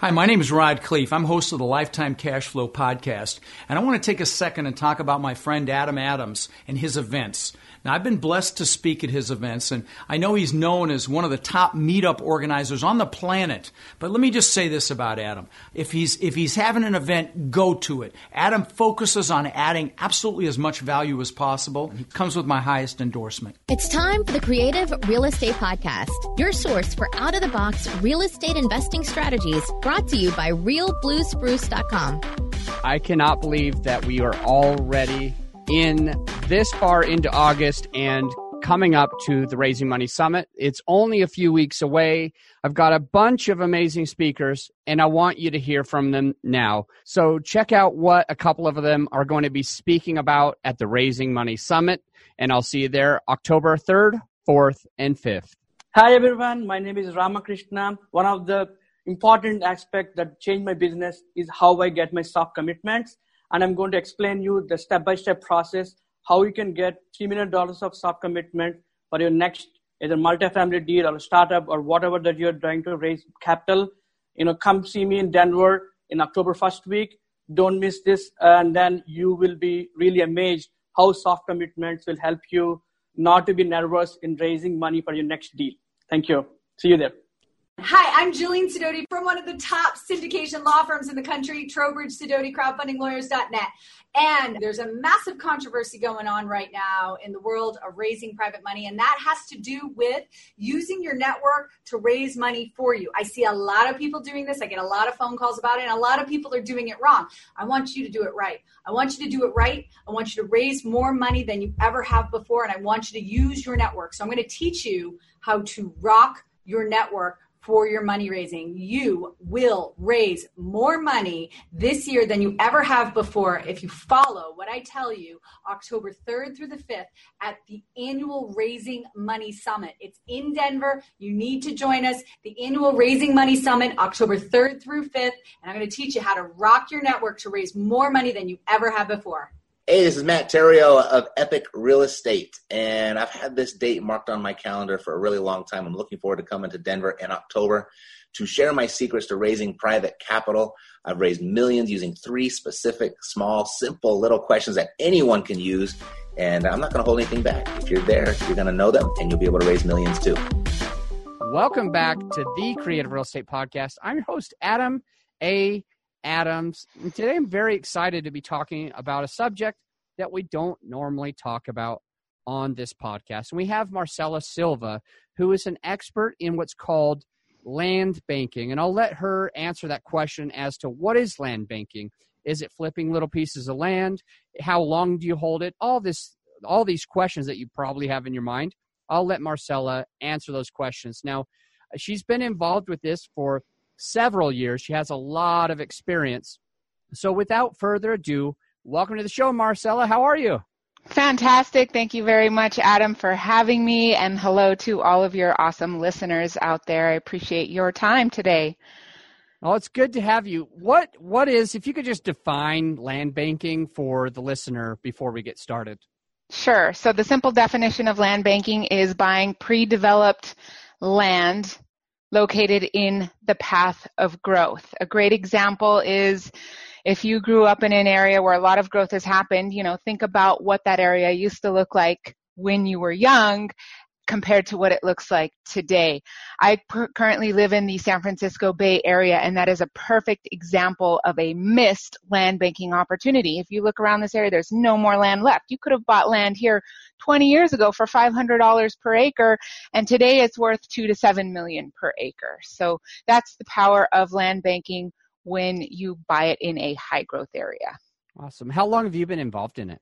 Hi, my name is Rod Khleif. I'm host of the Lifetime Cash Flow podcast, and I want to take a second and talk about my friend Adam Adams and his events. Now, I've been blessed to speak at his events, and I know he's known as one of the top meetup organizers on the planet. But let me just say this about Adam. If he's, if he's having an event, go to it. Adam focuses on adding absolutely as much value as possible. He comes with my highest endorsement. It's time for the Creative Real Estate Podcast, your source for out of the box real estate investing strategies brought to you by realbluespruce.com. I cannot believe that we are already in this far into August and coming up to the Raising Money Summit. It's only a few weeks away. I've got a bunch of amazing speakers and I want you to hear from them now. So check out what a couple of them are going to be speaking about at the Raising Money Summit. And I'll see you there October 3rd, 4th, and 5th. Hi everyone, my name is Ramakrishna. One of the important aspects that changed my business is how I get my soft commitments and I'm going to explain you the step-by-step process how you can get $3 million of soft commitment for your next either multifamily deal or a startup or whatever that you're trying to raise capital. You know, come see me in Denver in October first week. Don't miss this, and then you will be really amazed how soft commitments will help you not to be nervous in raising money for your next deal. Thank you. See you there. Hi, I'm Jillian Sidoti from one of the top syndication law firms in the country, Trowbridge Sidoti, crowdfundinglawyers.net. And there's a massive controversy going on right now in the world of raising private money, and that has to do with using your network to raise money for you. I see a lot of people doing this. I get a lot of phone calls about it, and a lot of people are doing it wrong. I want you to do it right. I want you to do it right. I want you to raise more money than you ever have before, and I want you to use your network. So I'm going to teach you how to rock your network for your money raising. You will raise more money this year than you ever have before if you follow what I tell you October 3rd through the 5th at the annual Raising Money Summit. It's in Denver. You need to join us. The annual Raising Money Summit, October 3rd through 5th. And I'm going to teach you how to rock your network to raise more money than you ever have before. Hey, this is Matt Theriault of Epic Real Estate, and I've had this date marked on my calendar for a really long time. I'm looking forward to coming to Denver in October to share my secrets to raising private capital. I've raised millions using three specific, small, simple little questions that anyone can use, and I'm not going to hold anything back. If you're there, you're going to know them, and you'll be able to raise millions too. Welcome back to the Creative Real Estate Podcast. I'm your host, Adam A. Adams. And today I'm very excited to be talking about a subject that we don't normally talk about on this podcast. And we have Marcella Silva, who is an expert in what's called land banking. And I'll let her answer that question as to what is land banking? Is it flipping little pieces of land? How long do you hold it? All this all these questions that you probably have in your mind. I'll let Marcella answer those questions. Now, she's been involved with this for several years. She has a lot of experience. So, without further ado, welcome to the show, Marcella. How are you? Fantastic. Thank you very much, Adam, for having me. And hello to all of your awesome listeners out there. I appreciate your time today. Well, it's good to have you. What what is if you could just define land banking for the listener before we get started? Sure. So the simple definition of land banking is buying pre-developed land located in the path of growth. A great example is if you grew up in an area where a lot of growth has happened, you know, think about what that area used to look like when you were young compared to what it looks like today. I per- currently live in the San Francisco Bay Area, and that is a perfect example of a missed land banking opportunity. If you look around this area, there's no more land left. You could have bought land here 20 years ago for $500 per acre, and today it's worth two to seven million per acre. So that's the power of land banking when you buy it in a high growth area. Awesome. How long have you been involved in it?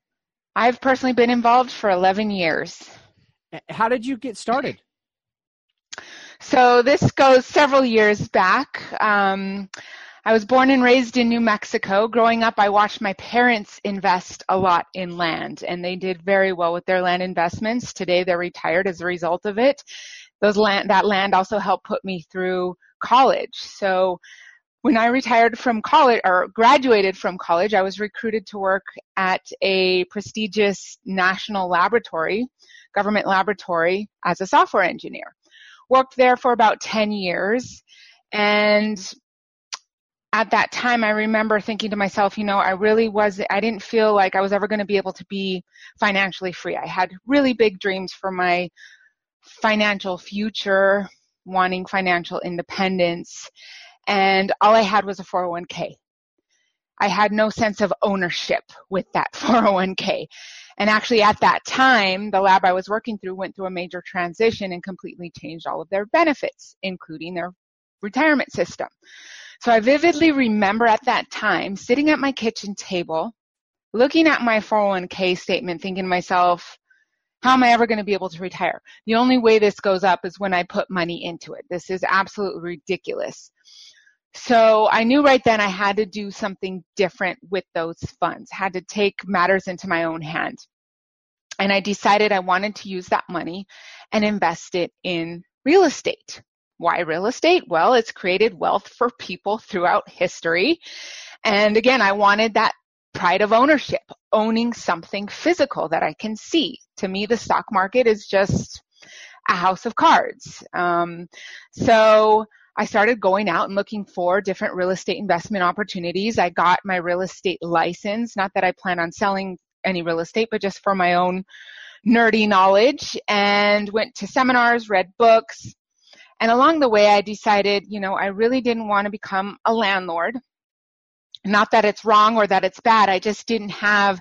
I've personally been involved for 11 years. How did you get started? So this goes several years back. Um, I was born and raised in New Mexico. Growing up, I watched my parents invest a lot in land, and they did very well with their land investments. Today, they're retired as a result of it. Those land, that land also helped put me through college. So when I retired from college or graduated from college, I was recruited to work at a prestigious national laboratory government laboratory as a software engineer. Worked there for about 10 years and at that time, I remember thinking to myself, you know, I really was, I didn't feel like I was ever going to be able to be financially free. I had really big dreams for my financial future, wanting financial independence, and all I had was a 401k. I had no sense of ownership with that 401k. And actually at that time, the lab I was working through went through a major transition and completely changed all of their benefits, including their retirement system. So I vividly remember at that time sitting at my kitchen table, looking at my 401k statement, thinking to myself, how am I ever going to be able to retire? The only way this goes up is when I put money into it. This is absolutely ridiculous. So I knew right then I had to do something different with those funds, had to take matters into my own hand. And I decided I wanted to use that money and invest it in real estate. Why real estate? Well, it's created wealth for people throughout history. And again, I wanted that pride of ownership, owning something physical that I can see. To me, the stock market is just a house of cards. Um, so I started going out and looking for different real estate investment opportunities. I got my real estate license, not that I plan on selling any real estate, but just for my own nerdy knowledge and went to seminars, read books. And along the way, I decided, you know, I really didn't want to become a landlord. Not that it's wrong or that it's bad. I just didn't have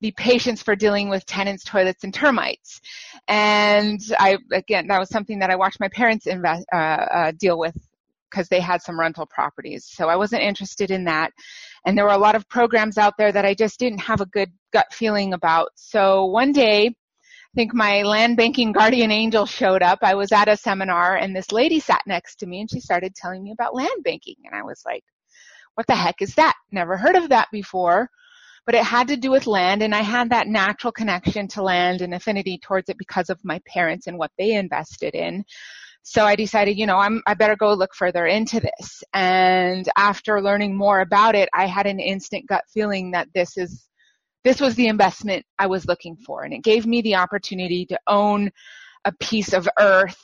the patience for dealing with tenants, toilets, and termites. And I, again, that was something that I watched my parents invest, uh, uh, deal with because they had some rental properties. So I wasn't interested in that. And there were a lot of programs out there that I just didn't have a good gut feeling about. So one day, I think my land banking guardian angel showed up. I was at a seminar and this lady sat next to me and she started telling me about land banking. And I was like, what the heck is that? Never heard of that before. But it had to do with land and I had that natural connection to land and affinity towards it because of my parents and what they invested in. So I decided, you know, I'm, I better go look further into this. And after learning more about it, I had an instant gut feeling that this is, this was the investment I was looking for. And it gave me the opportunity to own a piece of earth,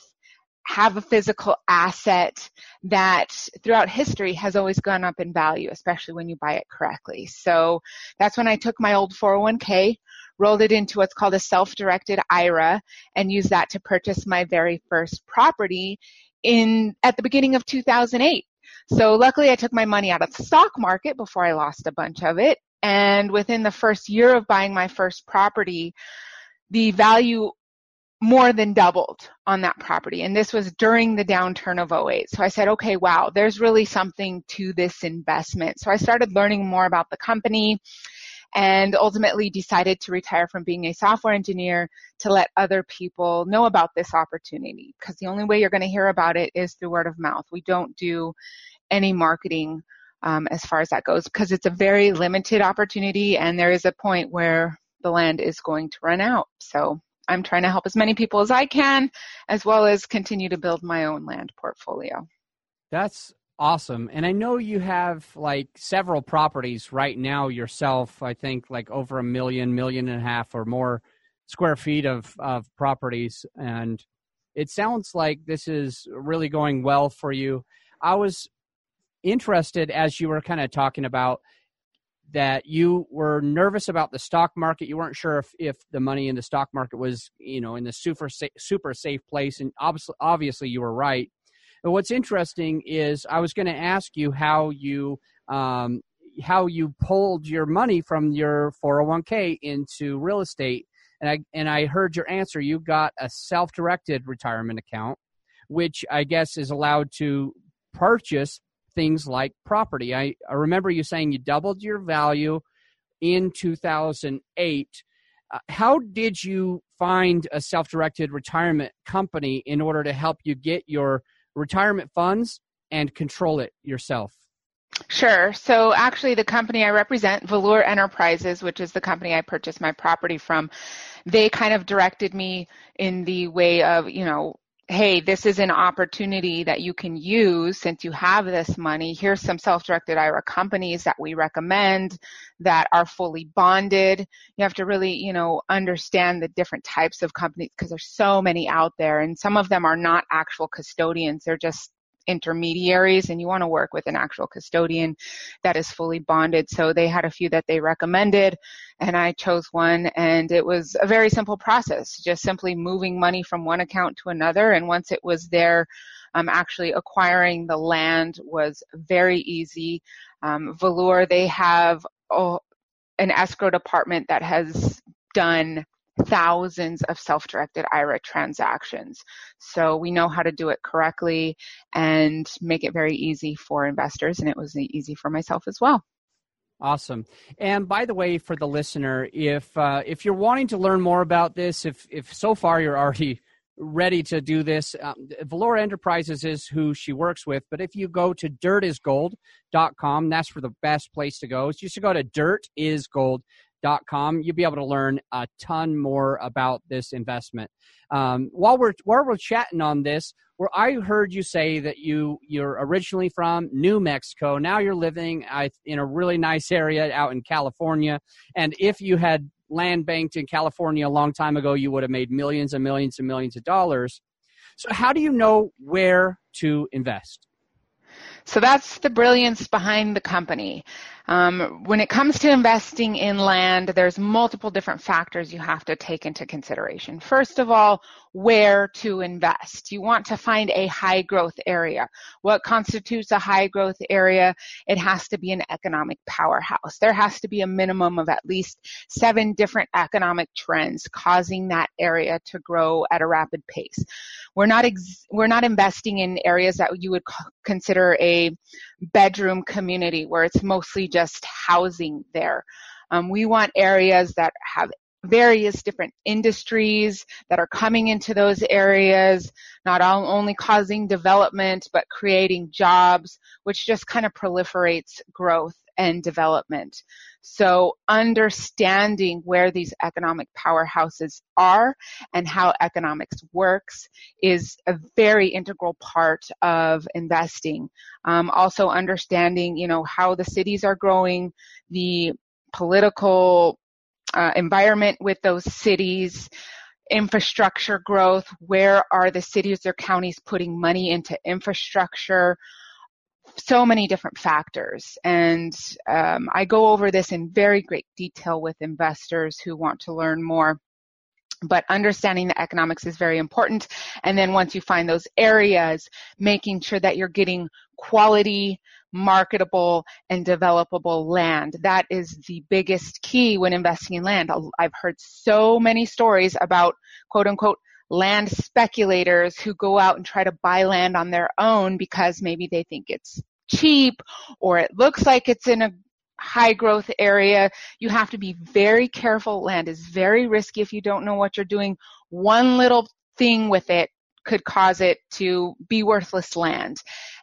have a physical asset that throughout history has always gone up in value, especially when you buy it correctly. So that's when I took my old 401k, rolled it into what's called a self-directed IRA and used that to purchase my very first property in at the beginning of 2008. So luckily I took my money out of the stock market before I lost a bunch of it. And within the first year of buying my first property, the value more than doubled on that property. And this was during the downturn of 08. So I said, okay, wow, there's really something to this investment. So I started learning more about the company and ultimately decided to retire from being a software engineer to let other people know about this opportunity because the only way you're going to hear about it is through word of mouth. We don't do any marketing um, as far as that goes because it's a very limited opportunity and there is a point where the land is going to run out. So I'm trying to help as many people as I can as well as continue to build my own land portfolio. That's Awesome. And I know you have like several properties right now yourself. I think like over a million, million and a half or more square feet of, of properties. And it sounds like this is really going well for you. I was interested as you were kind of talking about that you were nervous about the stock market. You weren't sure if, if the money in the stock market was, you know, in the super super safe place. And obviously, obviously you were right but what's interesting is I was going to ask you how you um, how you pulled your money from your 401k into real estate, and I and I heard your answer. You got a self-directed retirement account, which I guess is allowed to purchase things like property. I, I remember you saying you doubled your value in 2008. Uh, how did you find a self-directed retirement company in order to help you get your retirement funds and control it yourself? Sure. So actually the company I represent, Valor Enterprises, which is the company I purchased my property from, they kind of directed me in the way of, you know, hey, this is an opportunity that you can use since you have this money. Here's some self-directed IRA companies that we recommend that are fully bonded. You have to really, you know, understand the different types of companies because there's so many out there and some of them are not actual custodians. They're just intermediaries and you want to work with an actual custodian that is fully bonded. So they had a few that they recommended and I chose one and it was a very simple process, just simply moving money from one account to another. And once it was there, um, actually acquiring the land was very easy. Um, Valor, they have oh, an escrow department that has done thousands of self-directed IRA transactions. So we know how to do it correctly and make it very easy for investors and it was easy for myself as well. Awesome. And by the way, for the listener, if uh, if you're wanting to learn more about this, if if so far you're already ready to do this, um, Valor Enterprises is who she works with. But if you go to dirtisgold.com, that's for the best place to go. Should go to dirtisgold.com com. You'll be able to learn a ton more about this investment. Um, while we're while we're chatting on this, where I heard you say that you you're originally from New Mexico. Now you're living in a really nice area out in California. And if you had land banked in California a long time ago, you would have made millions and millions and millions of dollars. So how do you know where to invest? So that's the brilliance behind the company. Um, when it comes to investing in land, there's multiple different factors you have to take into consideration. First of all, where to invest. You want to find a high growth area. What constitutes a high growth area? It has to be an economic powerhouse. There has to be a minimum of at least seven different economic trends causing that area to grow at a rapid pace. We're not ex- we're not investing in areas that you would consider a bedroom community where it's mostly just housing there. Um, we want areas that have various different industries that are coming into those areas, not only causing development, but creating jobs, which just kind of proliferates growth and development. So understanding where these economic powerhouses are and how economics works is a very integral part of investing. Um, also understanding, you know, how the cities are growing, the political uh, environment with those cities, infrastructure growth, where are the cities or counties putting money into infrastructure, so many different factors. And um, I go over this in very great detail with investors who want to learn more. But understanding the economics is very important. And then once you find those areas, making sure that you're getting quality, marketable, and developable land. That is the biggest key when investing in land. I've heard so many stories about quote unquote land speculators who go out and try to buy land on their own because maybe they think it's cheap or it looks like it's in a high growth area. You have to be very careful. Land is very risky if you don't know what you're doing. One little thing with it could cause it to be worthless land.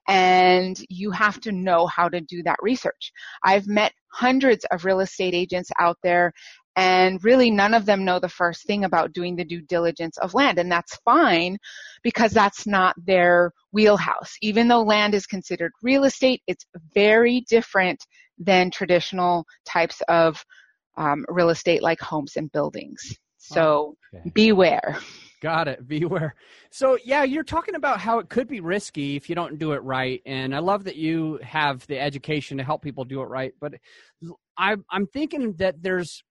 And you have to know how to do that research. I've met hundreds of real estate agents out there and really none of them know the first thing about doing the due diligence of land and that's fine because that's not their wheelhouse even though land is considered real estate it's very different than traditional types of um, real estate like homes and buildings so okay. beware Got it. Beware. So, yeah, you're talking about how it could be risky if you don't do it right. And I love that you have the education to help people do it right. But I, I'm thinking that there's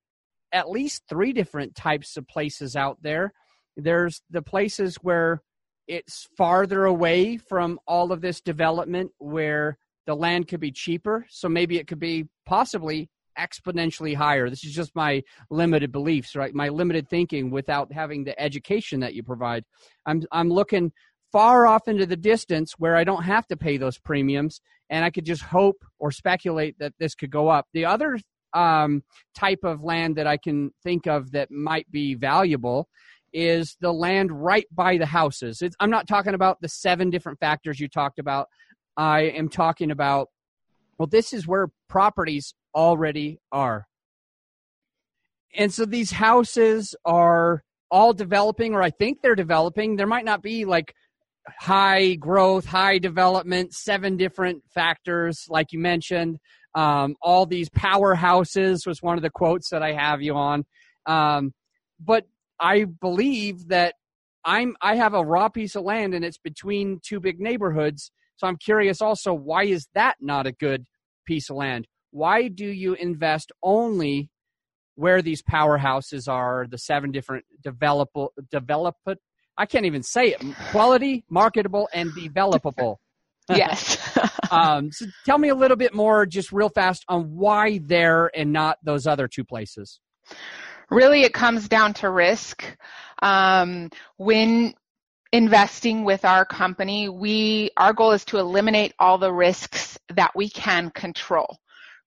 at least three different types of places out there. There's the places where it's farther away from all of this development where the land could be cheaper. So maybe it could be possibly exponentially higher. This is just my limited beliefs, right? My limited thinking without having the education that you provide. I'm I'm looking far off into the distance where I don't have to pay those premiums and I could just hope or speculate that this could go up. The other um, type of land that I can think of that might be valuable is the land right by the houses. It's, I'm not talking about the seven different factors you talked about. I am talking about, well, this is where properties already are. And so these houses are all developing, or I think they're developing. There might not be like high growth, high development, seven different factors, like you mentioned. Um, all these powerhouses was one of the quotes that I have you on. Um, but I believe that I'm I have a raw piece of land and it's between two big neighborhoods So I'm curious also, why is that not a good piece of land? Why do you invest only where these powerhouses are, the seven different develop develop I can't even say it. Quality, marketable, and developable. Yes. um, so tell me a little bit more, just real fast, on why there and not those other two places. Really, it comes down to risk. Um, when investing with our company, we our goal is to eliminate all the risks that we can control.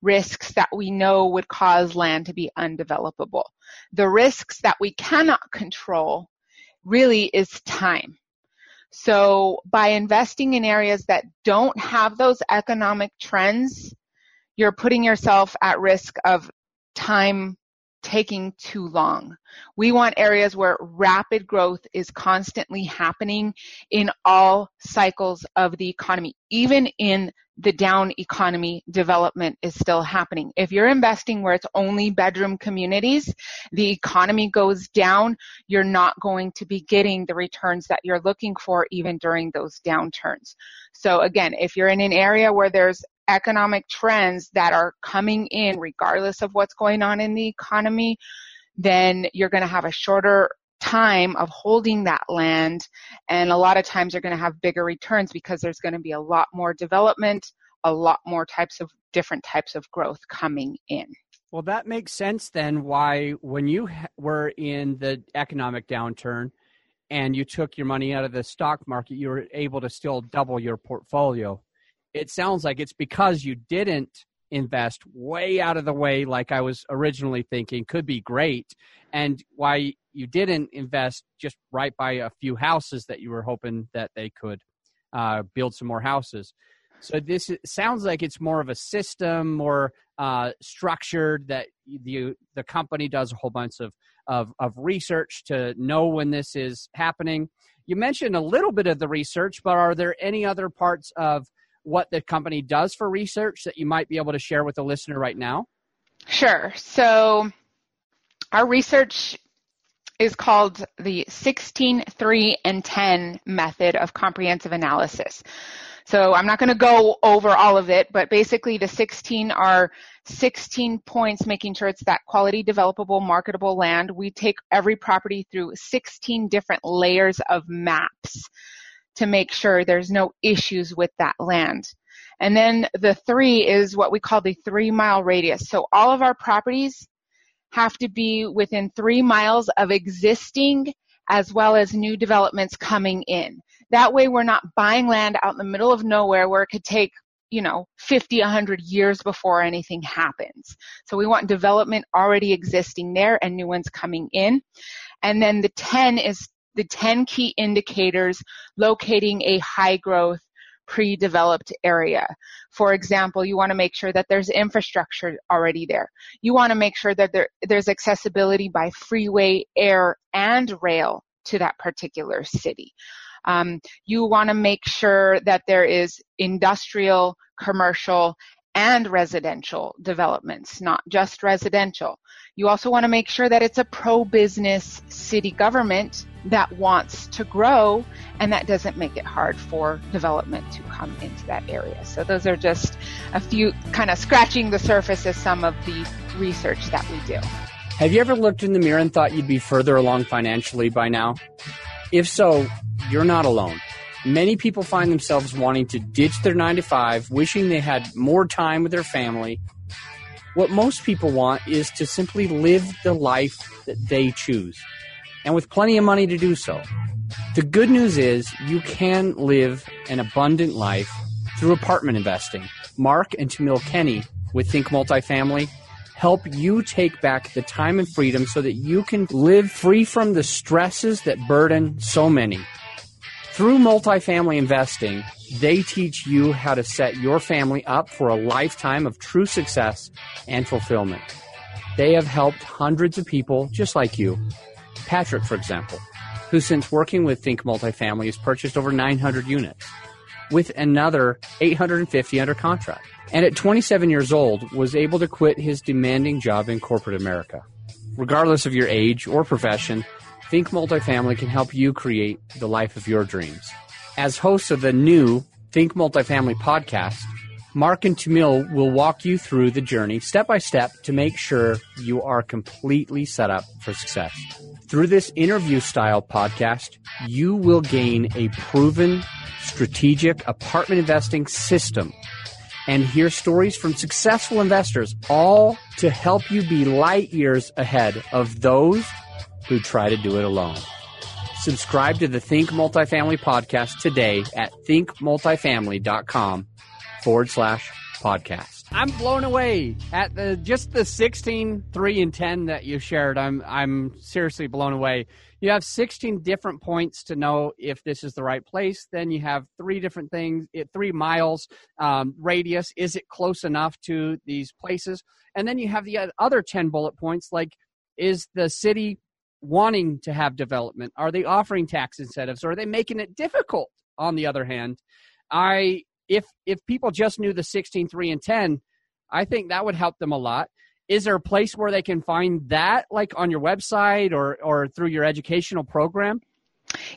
Risks that we know would cause land to be undevelopable. The risks that we cannot control really is time. So by investing in areas that don't have those economic trends, you're putting yourself at risk of time taking too long. We want areas where rapid growth is constantly happening in all cycles of the economy, even in the down economy development is still happening. If you're investing where it's only bedroom communities, the economy goes down, you're not going to be getting the returns that you're looking for even during those downturns. So again, if you're in an area where there's economic trends that are coming in regardless of what's going on in the economy, then you're going to have a shorter time of holding that land and a lot of times you're going to have bigger returns because there's going to be a lot more development a lot more types of different types of growth coming in. Well that makes sense then why when you were in the economic downturn and you took your money out of the stock market you were able to still double your portfolio it sounds like it's because you didn't invest way out of the way like I was originally thinking could be great and why you didn't invest just right by a few houses that you were hoping that they could uh, build some more houses. So this sounds like it's more of a system, more uh, structured. That the the company does a whole bunch of, of of research to know when this is happening. You mentioned a little bit of the research, but are there any other parts of what the company does for research that you might be able to share with the listener right now? Sure. So our research is called the 16, 3, and 10 method of comprehensive analysis. So I'm not going to go over all of it, but basically the 16 are 16 points making sure it's that quality developable marketable land. We take every property through 16 different layers of maps to make sure there's no issues with that land. And then the three is what we call the three mile radius. So all of our properties have to be within three miles of existing as well as new developments coming in. That way we're not buying land out in the middle of nowhere where it could take, you know, 50, 100 years before anything happens. So we want development already existing there and new ones coming in. And then the 10 is the 10 key indicators locating a high growth pre-developed area. For example, you want to make sure that there's infrastructure already there. You want to make sure that there, there's accessibility by freeway, air, and rail to that particular city. Um, you want to make sure that there is industrial, commercial, and residential developments, not just residential. You also want to make sure that it's a pro-business city government that wants to grow and that doesn't make it hard for development to come into that area. So those are just a few kind of scratching the surface of some of the research that we do. Have you ever looked in the mirror and thought you'd be further along financially by now? If so, you're not alone. Many people find themselves wanting to ditch their 9 to 5, wishing they had more time with their family. What most people want is to simply live the life that they choose, and with plenty of money to do so. The good news is you can live an abundant life through apartment investing. Mark and Tamiel Kenny with Think Multifamily help you take back the time and freedom so that you can live free from the stresses that burden so many. Through multifamily investing, they teach you how to set your family up for a lifetime of true success and fulfillment. They have helped hundreds of people just like you. Patrick, for example, who since working with Think Multifamily has purchased over 900 units with another 850 under contract. And at 27 years old was able to quit his demanding job in corporate America. Regardless of your age or profession, Think Multifamily can help you create the life of your dreams. As hosts of the new Think Multifamily podcast, Mark and Tamiel will walk you through the journey step by step to make sure you are completely set up for success. Through this interview style podcast, you will gain a proven strategic apartment investing system and hear stories from successful investors, all to help you be light years ahead of those who try to do it alone. Subscribe to the Think Multifamily podcast today at thinkmultifamily.com forward slash podcast. I'm blown away at the just the 16, 3, and 10 that you shared. I'm I'm seriously blown away. You have 16 different points to know if this is the right place. Then you have three different things, three miles um, radius. Is it close enough to these places? And then you have the other 10 bullet points like, is the city wanting to have development? Are they offering tax incentives? Or are they making it difficult? On the other hand, I if if people just knew the 16, 3, and 10, I think that would help them a lot. Is there a place where they can find that, like on your website or or through your educational program?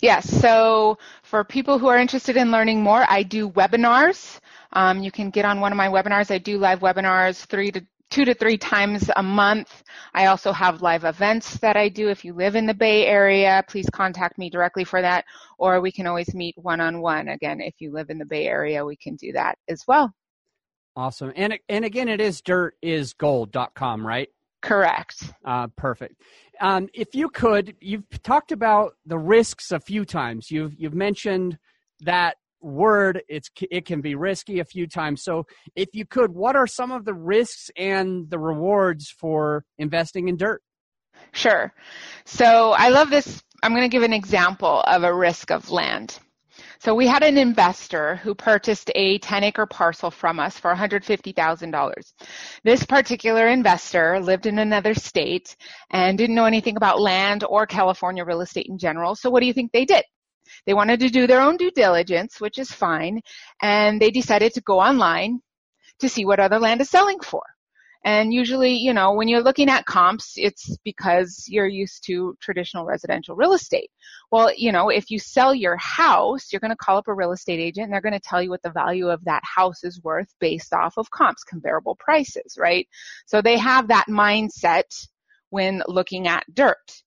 Yes. So for people who are interested in learning more, I do webinars. Um, you can get on one of my webinars. I do live webinars three to two to three times a month. I also have live events that I do. If you live in the Bay Area, please contact me directly for that, or we can always meet one on one. Again, if you live in the Bay Area, we can do that as well. Awesome. And and again, it is dirtisgold.com, right? Correct. Uh, perfect. Um, if you could, you've talked about the risks a few times. You've you've mentioned that word it's it can be risky a few times so if you could what are some of the risks and the rewards for investing in dirt sure so i love this i'm going to give an example of a risk of land so we had an investor who purchased a 10 acre parcel from us for $150,000. This particular investor lived in another state and didn't know anything about land or California real estate in general. So what do you think they did? They wanted to do their own due diligence, which is fine, and they decided to go online to see what other land is selling for. And usually, you know, when you're looking at comps, it's because you're used to traditional residential real estate. Well, you know, if you sell your house, you're going to call up a real estate agent and they're going to tell you what the value of that house is worth based off of comps, comparable prices, right? So they have that mindset when looking at dirt.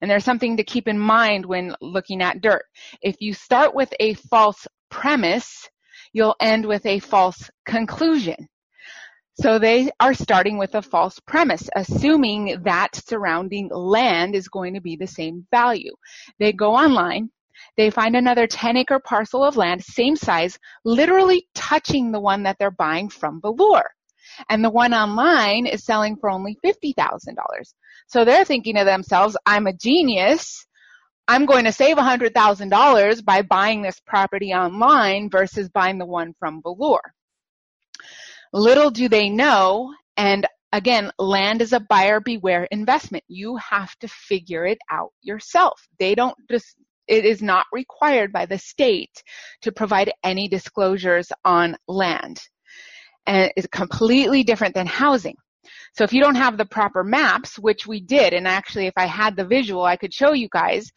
And there's something to keep in mind when looking at dirt. If you start with a false premise, you'll end with a false conclusion. So they are starting with a false premise, assuming that surrounding land is going to be the same value. They go online, they find another 10 acre parcel of land, same size, literally touching the one that they're buying from Valor. And the one online is selling for only $50,000. So they're thinking to themselves, I'm a genius. I'm going to save $100,000 by buying this property online versus buying the one from Valor. Little do they know, and again, land is a buyer beware investment. You have to figure it out yourself. They don't just, it is not required by the state to provide any disclosures on land. And it's completely different than housing. So if you don't have the proper maps, which we did, and actually if I had the visual, I could show you guys,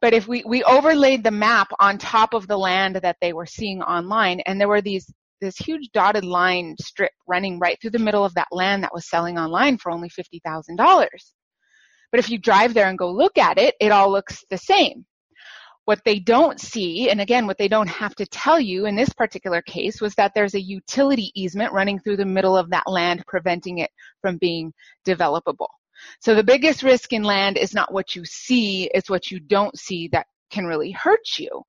but if we, we overlaid the map on top of the land that they were seeing online, and there were these this huge dotted line strip running right through the middle of that land that was selling online for only $50,000. But if you drive there and go look at it, it all looks the same. What they don't see, and again, what they don't have to tell you in this particular case, was that there's a utility easement running through the middle of that land, preventing it from being developable. So the biggest risk in land is not what you see, it's what you don't see that can really hurt you.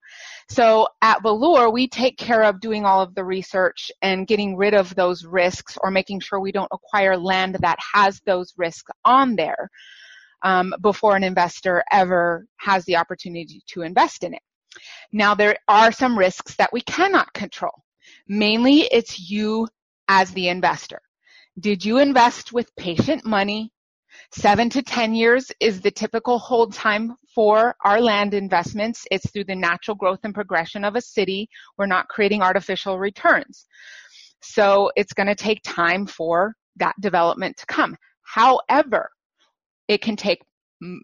So at Valor, we take care of doing all of the research and getting rid of those risks or making sure we don't acquire land that has those risks on there um, before an investor ever has the opportunity to invest in it. Now, there are some risks that we cannot control. Mainly, it's you as the investor. Did you invest with patient money? Seven to 10 years is the typical hold time for our land investments. It's through the natural growth and progression of a city. We're not creating artificial returns. So it's going to take time for that development to come. However, it can take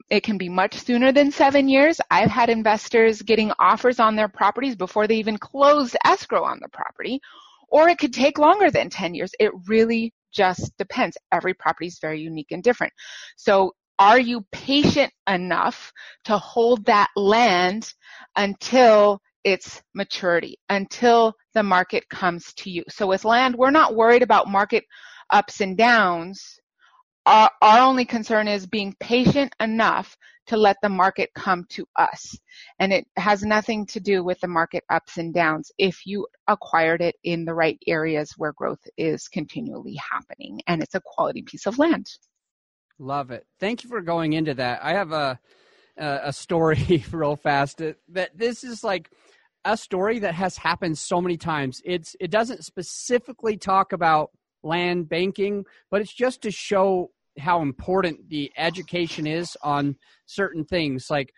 it can be much sooner than seven years. I've had investors getting offers on their properties before they even closed escrow on the property, or it could take longer than 10 years. It really just depends. Every property is very unique and different. So are you patient enough to hold that land until its maturity, until the market comes to you? So with land, we're not worried about market ups and downs our, our only concern is being patient enough to let the market come to us. And it has nothing to do with the market ups and downs if you acquired it in the right areas where growth is continually happening and it's a quality piece of land. Love it. Thank you for going into that. I have a a story real fast uh, that this is like a story that has happened so many times. It's it doesn't specifically talk about land banking, but it's just to show how important the education is on certain things. Like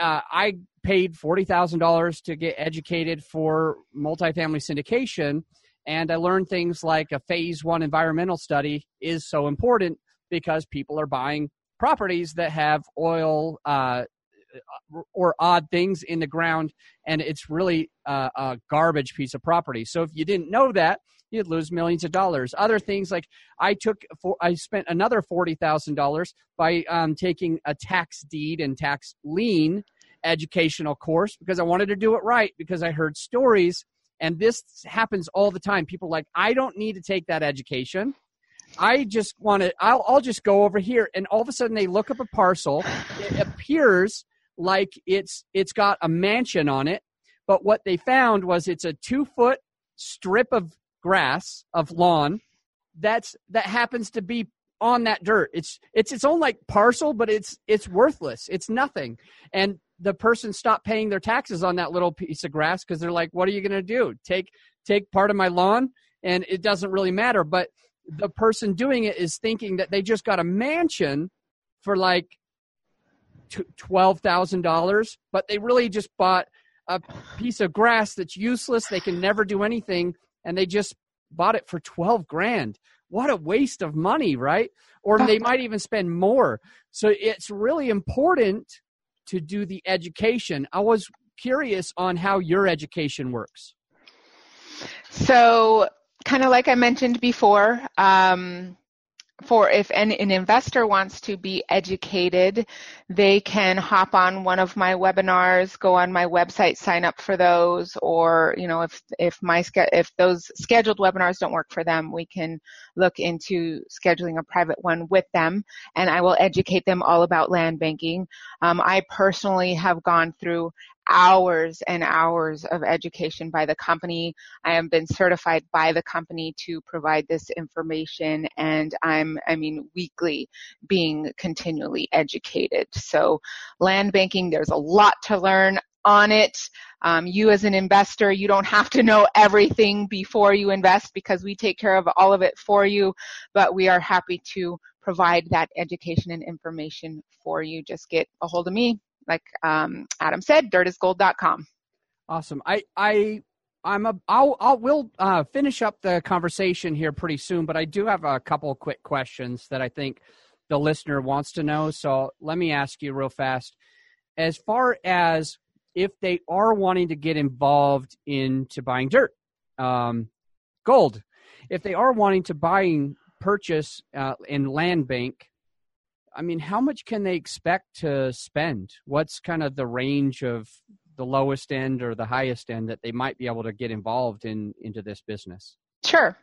uh, I paid forty thousand dollars to get educated for multifamily syndication, and I learned things like a phase one environmental study is so important because people are buying properties that have oil uh, or odd things in the ground, and it's really uh, a garbage piece of property. So if you didn't know that, you'd lose millions of dollars. Other things like I took, for, I spent another forty thousand dollars by um, taking a tax deed and tax lien educational course because I wanted to do it right because I heard stories and this happens all the time. People like I don't need to take that education. I just want to. I'll, I'll just go over here, and all of a sudden they look up a parcel. It appears like it's it's got a mansion on it, but what they found was it's a two foot strip of grass of lawn that's that happens to be on that dirt. It's it's its own like parcel, but it's it's worthless. It's nothing. And the person stopped paying their taxes on that little piece of grass because they're like, "What are you going to do? Take take part of my lawn?" And it doesn't really matter. But the person doing it is thinking that they just got a mansion for like twelve thousand dollars, but they really just bought a piece of grass that's useless. They can never do anything and they just bought it for 12 grand. What a waste of money, right? Or they might even spend more. So it's really important to do the education. I was curious on how your education works. So, kind of like I mentioned before, um, for if an, an, investor wants to be educated, they can hop on one of my webinars, go on my website, sign up for those, or you know if if my if those scheduled webinars don't work for them, we can look into scheduling a private one with them, and I will educate them all about land banking. Um, I personally have gone through hours and hours of education by the company. I have been certified by the company to provide this information and I'm, I mean, weekly being continually educated. So land banking, there's a lot to learn on it. Um, you as an investor, you don't have to know everything before you invest because we take care of all of it for you, but we are happy to provide that education and information for you. Just get a hold of me like um, Adam said, dirtisgold.com. Awesome. I I I'm a I'll I'll we'll uh, finish up the conversation here pretty soon, but I do have a couple quick questions that I think the listener wants to know. So let me ask you real fast. As far as if they are wanting to get involved into buying dirt, um, gold, if they are wanting to buying purchase uh, in land bank I mean, how much can they expect to spend? What's kind of the range of the lowest end or the highest end that they might be able to get involved in into this business? Sure.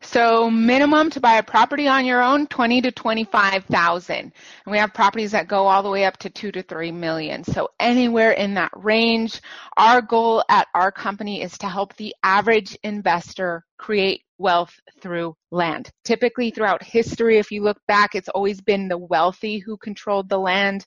So minimum to buy a property on your own, twenty to twenty-five thousand, and we have properties that go all the way up to two to three million. So anywhere in that range. Our goal at our company is to help the average investor create wealth through land. Typically, throughout history, if you look back, it's always been the wealthy who controlled the land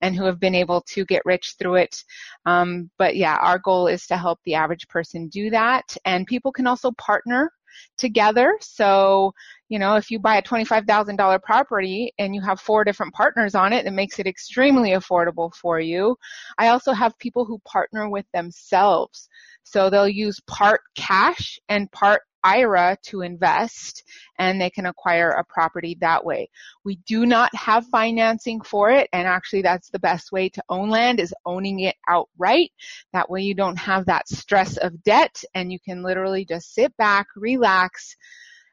and who have been able to get rich through it. Um, but yeah, our goal is to help the average person do that. And people can also partner together. So, you know, if you buy a $25,000 property and you have four different partners on it, it makes it extremely affordable for you. I also have people who partner with themselves. So they'll use part cash and part IRA to invest and they can acquire a property that way. We do not have financing for it and actually that's the best way to own land is owning it outright. That way you don't have that stress of debt and you can literally just sit back, relax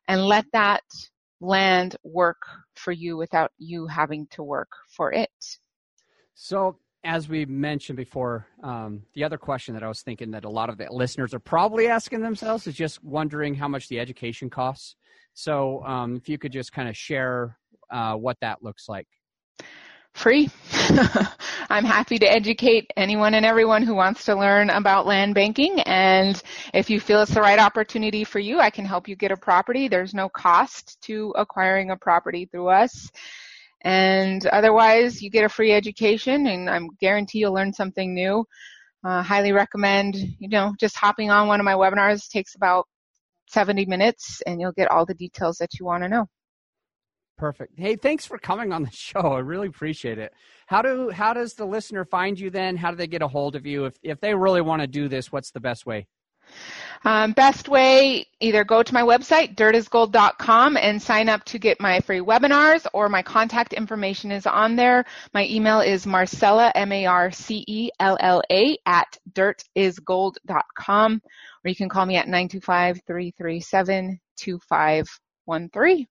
and let that land work for you without you having to work for it. So as we mentioned before, um, the other question that I was thinking that a lot of the listeners are probably asking themselves is just wondering how much the education costs. So, um, if you could just kind of share uh, what that looks like. Free. I'm happy to educate anyone and everyone who wants to learn about land banking. And if you feel it's the right opportunity for you, I can help you get a property. There's no cost to acquiring a property through us. And otherwise, you get a free education, and I'm guarantee you'll learn something new. Uh, highly recommend, you know, just hopping on one of my webinars takes about 70 minutes, and you'll get all the details that you want to know. Perfect. Hey, thanks for coming on the show. I really appreciate it. How do how does the listener find you then? How do they get a hold of you if if they really want to do this? What's the best way? Um, best way, either go to my website, dirtisgold.com, and sign up to get my free webinars, or my contact information is on there. My email is marcella, M-A-R-C-E-L-L-A, at dirtisgold.com, or you can call me at 925-337-2513.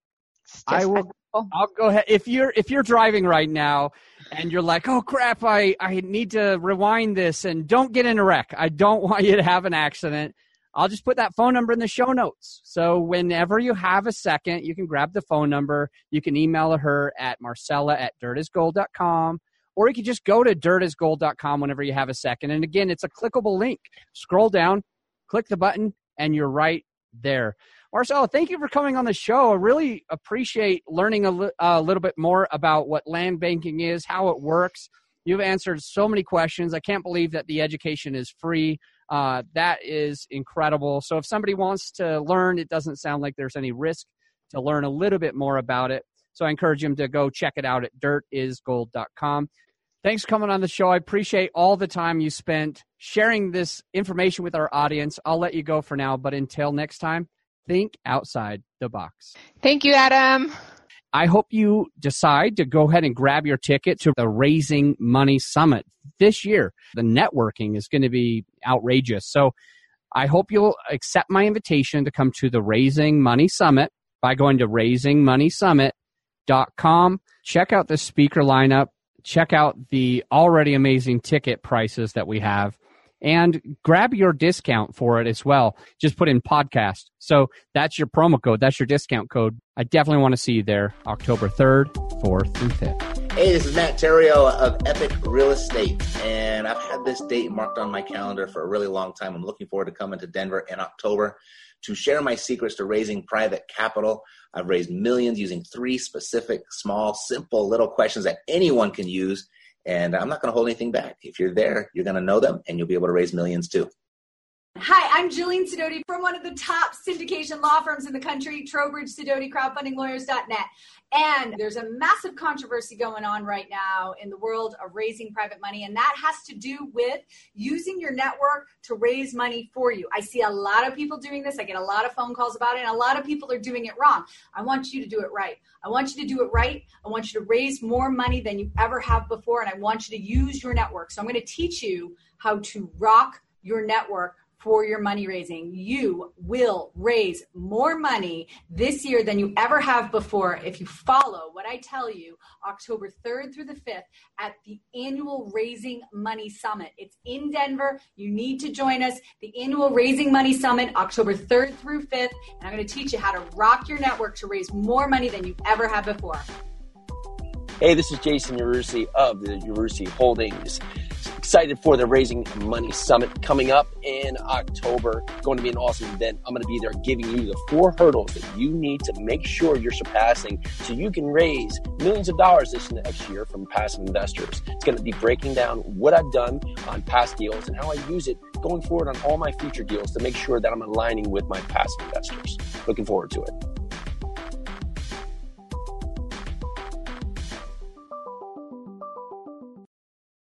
I will. I'll go ahead. If you're if you're driving right now and you're like, oh crap, I I need to rewind this and don't get in a wreck. I don't want you to have an accident. I'll just put that phone number in the show notes. So whenever you have a second, you can grab the phone number. You can email her at marcella at dirtisgold.com or you can just go to dirtisgold.com whenever you have a second. And again, it's a clickable link. Scroll down, click the button, and you're right there. Marcella, thank you for coming on the show. I really appreciate learning a, li- a little bit more about what land banking is, how it works. You've answered so many questions. I can't believe that the education is free. Uh, that is incredible. So if somebody wants to learn, it doesn't sound like there's any risk to learn a little bit more about it. So I encourage them to go check it out at dirtisgold.com. Thanks for coming on the show. I appreciate all the time you spent sharing this information with our audience. I'll let you go for now, but until next time, think outside the box. Thank you, Adam. I hope you decide to go ahead and grab your ticket to the Raising Money Summit this year. The networking is going to be outrageous. So I hope you'll accept my invitation to come to the Raising Money Summit by going to raisingmoneysummit.com. Check out the speaker lineup. Check out the already amazing ticket prices that we have and grab your discount for it as well. Just put in podcast. So that's your promo code. That's your discount code. I definitely want to see you there October 3rd, 4th, and 5th. Hey, this is Matt Theriault of Epic Real Estate, and I've had this date marked on my calendar for a really long time. I'm looking forward to coming to Denver in October to share my secrets to raising private capital. I've raised millions using three specific, small, simple little questions that anyone can use and I'm not going to hold anything back. If you're there, you're going to know them and you'll be able to raise millions too. Hi, I'm Jillian Sidoti from one of the top syndication law firms in the country, Trowbridge Sidoti, Crowdfunding crowdfundinglawyers.net. And there's a massive controversy going on right now in the world of raising private money, and that has to do with using your network to raise money for you. I see a lot of people doing this. I get a lot of phone calls about it, and a lot of people are doing it wrong. I want you to do it right. I want you to do it right. I want you to raise more money than you ever have before, and I want you to use your network. So I'm going to teach you how to rock your network for your money raising. You will raise more money this year than you ever have before if you follow what I tell you October 3rd through the 5th at the annual Raising Money Summit. It's in Denver. You need to join us. The annual Raising Money Summit, October 3rd through 5th. And I'm going to teach you how to rock your network to raise more money than you've ever had before. Hey, this is Jason Yarusi of the Yarusi Holdings excited for the Raising Money Summit coming up in October. Going to be an awesome event. I'm going to be there giving you the four hurdles that you need to make sure you're surpassing so you can raise millions of dollars this next year from passive investors. It's going to be breaking down what I've done on past deals and how I use it going forward on all my future deals to make sure that I'm aligning with my past investors. Looking forward to it.